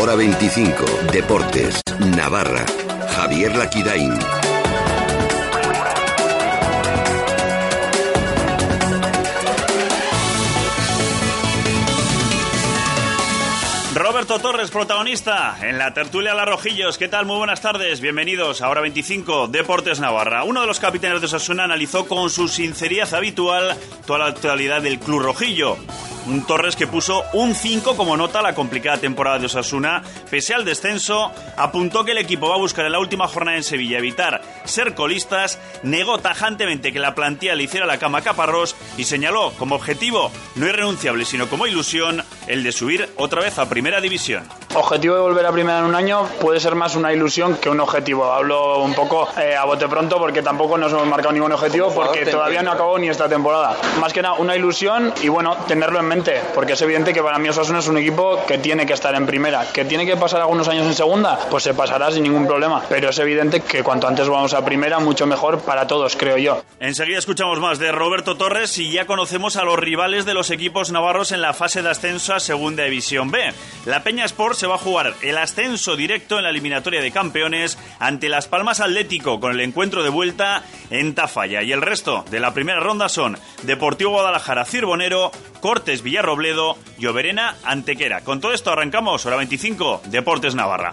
Hora 25. Deportes. Navarra. Javier Laquidain. Roberto Torres, protagonista en la tertulia La Rojillos. ¿Qué tal? Muy buenas tardes. Bienvenidos a Hora 25, Deportes Navarra. Uno de los capitanes de Osasuna analizó con su sinceridad habitual toda la actualidad del Club Rojillo. Un Torres que puso un 5 como nota a la complicada temporada de Osasuna. Pese al descenso, apuntó que el equipo va a buscar en la última jornada en Sevilla evitar ser colistas, negó tajantemente que la plantilla le hiciera la cama a Caparrós y señaló como objetivo no irrenunciable sino como ilusión el de subir otra vez a Primera División. Objetivo de volver a Primera en un año puede ser más una ilusión que un objetivo. Hablo un poco eh, a bote pronto porque tampoco nos hemos marcado ningún objetivo porque todavía no acabó ni esta temporada. Más que nada una ilusión y bueno, tenerlo en mente porque es evidente que para mí Osasuna es un equipo que tiene que estar en primera. ¿Que tiene que pasar algunos años en segunda? Pues se pasará sin ningún problema. Pero es evidente que cuanto antes vamos a primera, mucho mejor para todos, creo yo. Enseguida escuchamos más de Roberto Torres y ya conocemos a los rivales de los equipos navarros en la fase de ascenso a Segunda División B. La Peña Sport se va a jugar el ascenso directo en la eliminatoria de campeones ante Las Palmas Atlético con el encuentro de vuelta en Tafalla. Y el resto de la primera ronda son Deportivo Guadalajara Cirbonero, Cortes Villarrobledo, Lloverena Antequera. Con todo esto arrancamos, hora 25, Deportes Navarra.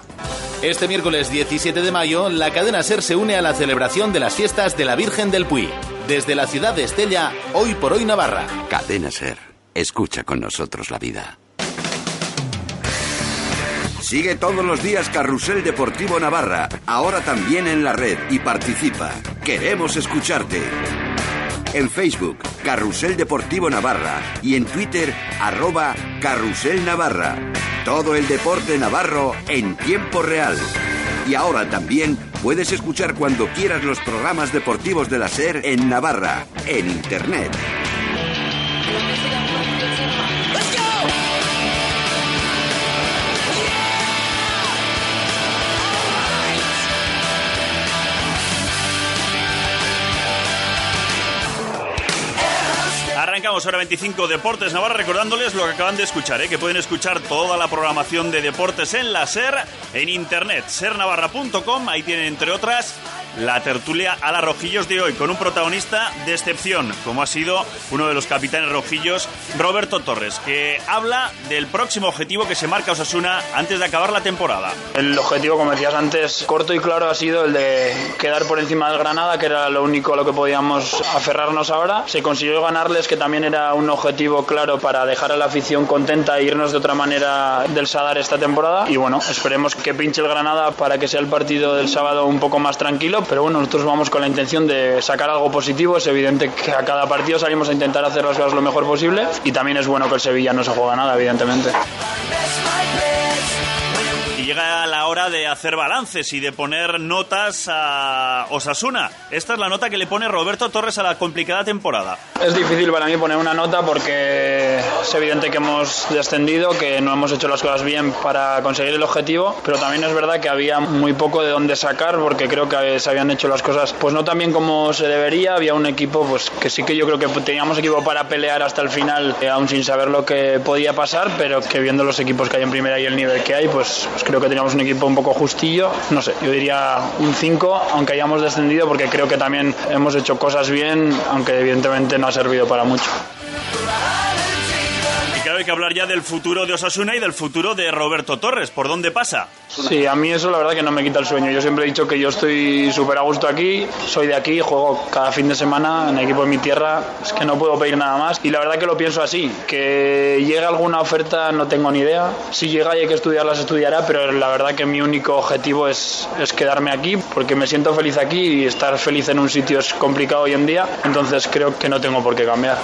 Este miércoles 17 de mayo, la cadena SER se une a la celebración de las fiestas de la Virgen del Puy. Desde la ciudad de Estella, hoy por hoy Navarra. Cadena Ser. Escucha con nosotros la vida. Sigue todos los días Carrusel Deportivo Navarra, ahora también en la red y participa. Queremos escucharte. En Facebook, Carrusel Deportivo Navarra y en Twitter, arroba Carrusel Navarra. Todo el deporte navarro en tiempo real. Y ahora también puedes escuchar cuando quieras los programas deportivos de la SER en Navarra, en Internet. Arrancamos hora 25 Deportes Navarra recordándoles lo que acaban de escuchar, ¿eh? que pueden escuchar toda la programación de deportes en la SER, en internet, sernavarra.com, ahí tienen entre otras la tertulia a la Rojillos de hoy, con un protagonista de excepción, como ha sido uno de los capitanes rojillos, Roberto Torres, que habla del próximo objetivo que se marca Osasuna antes de acabar la temporada. El objetivo, como decías antes, corto y claro ha sido el de quedar por encima del Granada, que era lo único a lo que podíamos aferrarnos ahora. Se consiguió ganarles, que también era un objetivo claro para dejar a la afición contenta e irnos de otra manera del Sadar esta temporada. Y bueno, esperemos que pinche el Granada para que sea el partido del sábado un poco más tranquilo pero bueno, nosotros vamos con la intención de sacar algo positivo. Es evidente que a cada partido salimos a intentar hacer las cosas lo mejor posible y también es bueno que el Sevilla no se juega nada, evidentemente. Llega la hora de hacer balances y de poner notas a Osasuna. Esta es la nota que le pone Roberto Torres a la complicada temporada. Es difícil para mí poner una nota porque es evidente que hemos descendido, que no hemos hecho las cosas bien para conseguir el objetivo, pero también es verdad que había muy poco de dónde sacar porque creo que se habían hecho las cosas pues no tan bien como se debería. Había un equipo pues que sí que yo creo que teníamos equipo para pelear hasta el final, eh, aún sin saber lo que podía pasar, pero que viendo los equipos que hay en primera y el nivel que hay, pues, pues creo que teníamos un equipo un poco justillo. No sé, yo diría un 5, aunque hayamos descendido, porque creo que también hemos hecho cosas bien, aunque evidentemente no ha servido para mucho. Hay que hablar ya del futuro de Osasuna y del futuro de Roberto Torres. ¿Por dónde pasa? Sí, a mí eso la verdad que no me quita el sueño. Yo siempre he dicho que yo estoy súper a gusto aquí, soy de aquí, juego cada fin de semana en equipo de mi tierra, es que no puedo pedir nada más. Y la verdad que lo pienso así, que llegue alguna oferta no tengo ni idea. Si llega y hay que estudiarla, se estudiará, pero la verdad que mi único objetivo es, es quedarme aquí, porque me siento feliz aquí y estar feliz en un sitio es complicado hoy en día, entonces creo que no tengo por qué cambiar.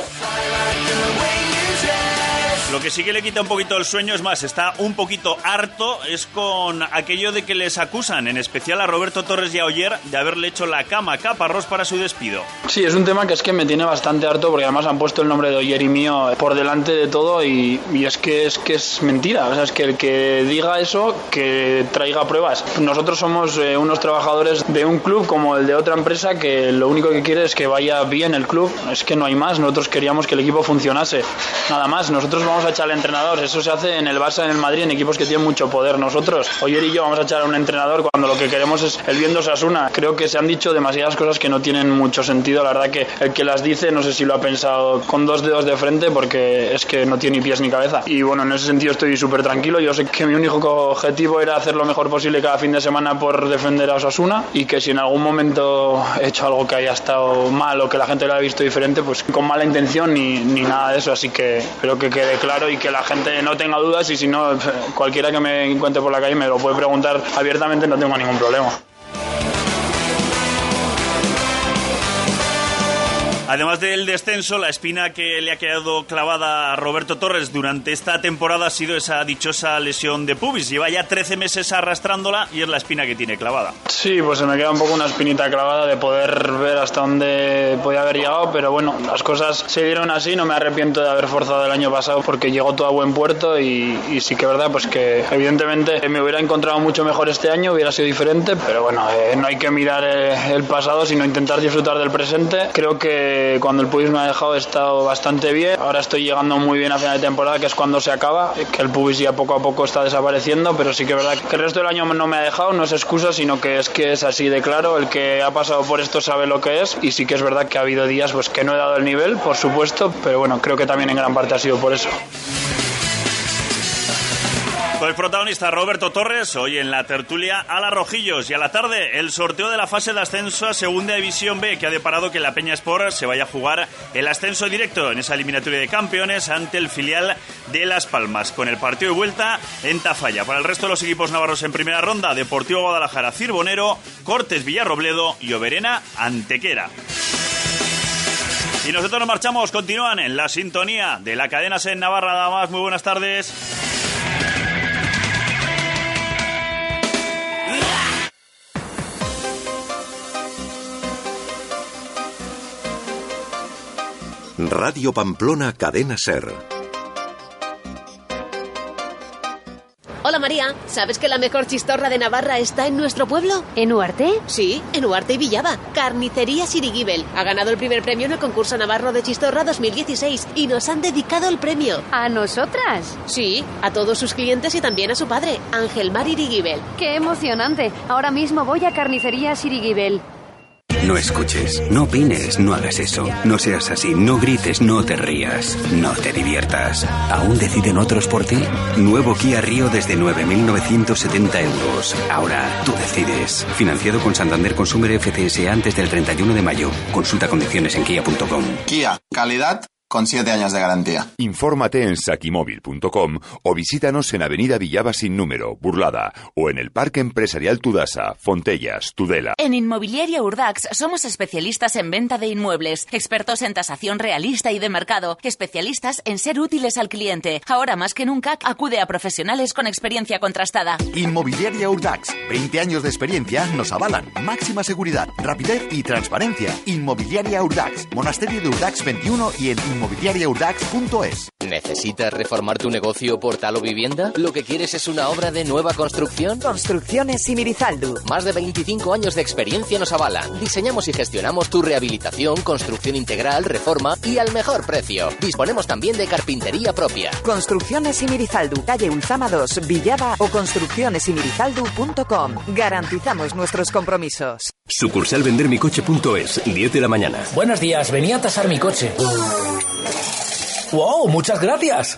Lo que sí que le quita un poquito el sueño, es más, está un poquito harto, es con aquello de que les acusan, en especial a Roberto Torres y a Oyer, de haberle hecho la cama a Caparrós para su despido. Sí, es un tema que es que me tiene bastante harto porque además han puesto el nombre de Oyer y mío por delante de todo y, y es que es que es mentira. O sea, es que el que diga eso, que traiga pruebas. Nosotros somos eh, unos trabajadores de un club como el de otra empresa que lo único que quiere es que vaya bien el club. Es que no hay más. Nosotros queríamos que el equipo funcionase. Nada más. Nosotros vamos a echar al entrenador, eso se hace en el Barça, en el Madrid, en equipos que tienen mucho poder. Nosotros, Oyer y yo, vamos a echar a un entrenador cuando lo que queremos es el viendo Sasuna. Creo que se han dicho demasiadas cosas que no tienen mucho sentido. La verdad que el que las dice, no sé si lo ha pensado con dos dedos de frente, porque es que no tiene ni pies ni cabeza. Y bueno, en ese sentido estoy súper tranquilo. Yo sé que mi único objetivo era hacer lo mejor posible cada fin de semana por defender a Osasuna y que si en algún momento he hecho algo que haya estado mal o que la gente lo haya visto diferente, pues con mala intención ni, ni nada de eso. Así que espero que quede claro y que la gente no tenga dudas y si no, cualquiera que me encuentre por la calle me lo puede preguntar abiertamente, no tengo ningún problema. Además del descenso, la espina que le ha quedado clavada a Roberto Torres durante esta temporada ha sido esa dichosa lesión de pubis. Lleva ya 13 meses arrastrándola y es la espina que tiene clavada. Sí, pues se me queda un poco una espinita clavada de poder ver hasta dónde podía haber llegado, pero bueno, las cosas se dieron así, no me arrepiento de haber forzado el año pasado porque llegó todo a buen puerto y, sí que es verdad, pues que evidentemente me hubiera encontrado mucho mejor este año, hubiera sido diferente, pero bueno, eh, no hay que mirar eh, el pasado, sino intentar disfrutar del presente. Creo que cuando el pubis me ha dejado he estado bastante bien. Ahora estoy llegando muy bien a final de temporada, que es cuando se acaba, que el pubis ya poco a poco está desapareciendo, pero sí que es verdad que el resto del año no me ha dejado, no es excusa, sino que es que es así de claro. El que ha pasado por esto sabe lo que es y sí que es verdad que ha habido días pues que no he dado el nivel, por supuesto, pero bueno, creo que también en gran parte ha sido por eso. El protagonista Roberto Torres, hoy en la tertulia a la Rojillos y a la tarde el sorteo de la fase de ascenso a Segunda División B que ha deparado que la Peña Sport se vaya a jugar el ascenso directo en esa eliminatoria de campeones ante el filial de Las Palmas con el partido de vuelta en Tafalla. Para el resto de los equipos navarros en primera ronda, Deportivo Guadalajara Cirbonero, Cortes Villarrobledo y Oberena Antequera. Y nosotros nos marchamos, continúan en la sintonía de la cadena en Navarra, nada más. Muy buenas tardes. Radio Pamplona Cadena Ser. Hola María, ¿sabes que la mejor chistorra de Navarra está en nuestro pueblo? ¿En Uarte? Sí, en Uarte y Villaba. Carnicería Sirigibel. Ha ganado el primer premio en el concurso Navarro de Chistorra 2016 y nos han dedicado el premio. ¿A nosotras? Sí, a todos sus clientes y también a su padre, Ángel Mar Irigibel. ¡Qué emocionante! Ahora mismo voy a Carnicería Sirigibel. No escuches, no opines, no hagas eso. No seas así, no grites, no te rías, no te diviertas. ¿Aún deciden otros por ti? Nuevo Kia Río desde 9.970 euros. Ahora tú decides. Financiado con Santander Consumer FCS antes del 31 de mayo. Consulta condiciones en kia.com. Kia, calidad con 7 años de garantía. Infórmate en sakimóvil.com o visítanos en Avenida Villaba sin número, Burlada, o en el Parque Empresarial Tudasa, Fontellas, Tudela. En Inmobiliaria Urdax somos especialistas en venta de inmuebles, expertos en tasación realista y de mercado, especialistas en ser útiles al cliente. Ahora más que nunca acude a profesionales con experiencia contrastada. Inmobiliaria Urdax, 20 años de experiencia nos avalan. Máxima seguridad, rapidez y transparencia. Inmobiliaria Urdax, Monasterio de Urdax 21 y en inmobiliariaurdax.es. ¿Necesitas reformar tu negocio, portal o vivienda? ¿Lo que quieres es una obra de nueva construcción? Construcciones Simirizaldu. Más de 25 años de experiencia nos avalan. Diseñamos y gestionamos tu rehabilitación, construcción integral, reforma y al mejor precio. Disponemos también de carpintería propia. Construcciones Simirizaldu, calle Ulzama 2, Villaba o construccionesimirizaldu.com. Garantizamos nuestros compromisos. Sucursal vendermicoche.es, 10 de la mañana. Buenos días, venía a tasar mi coche. ¡Wow! ¡Muchas gracias!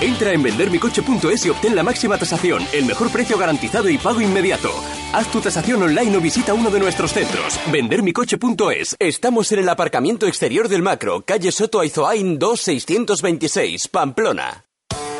Entra en vendermicoche.es y obtén la máxima tasación, el mejor precio garantizado y pago inmediato. Haz tu tasación online o visita uno de nuestros centros. Vendermicoche.es. Estamos en el aparcamiento exterior del Macro, calle Soto Aizoain 2626, Pamplona.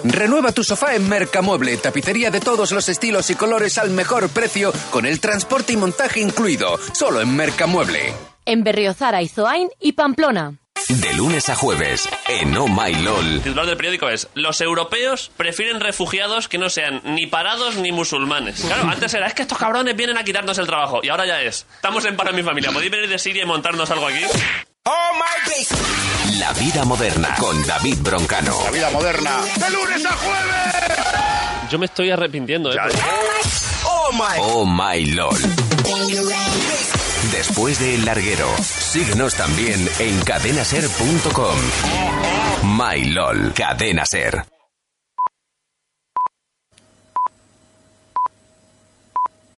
Renueva tu sofá en Mercamueble, tapicería de todos los estilos y colores al mejor precio, con el transporte y montaje incluido, solo en Mercamueble. En Berriozar, Aizoain y Pamplona. De lunes a jueves, en Oh My LOL. El titular del periódico es: Los europeos prefieren refugiados que no sean ni parados ni musulmanes. Claro, antes era: es que estos cabrones vienen a quitarnos el trabajo. Y ahora ya es: Estamos en para mi familia. ¿Podéis venir de Siria y montarnos algo aquí? Oh my La vida moderna con David Broncano. La vida moderna. De lunes a jueves. Yo me estoy arrepintiendo, ¿eh? Oh my. Oh my LOL después de El Larguero. Síguenos también en cadenaser.com. My LOL, Cadena Ser.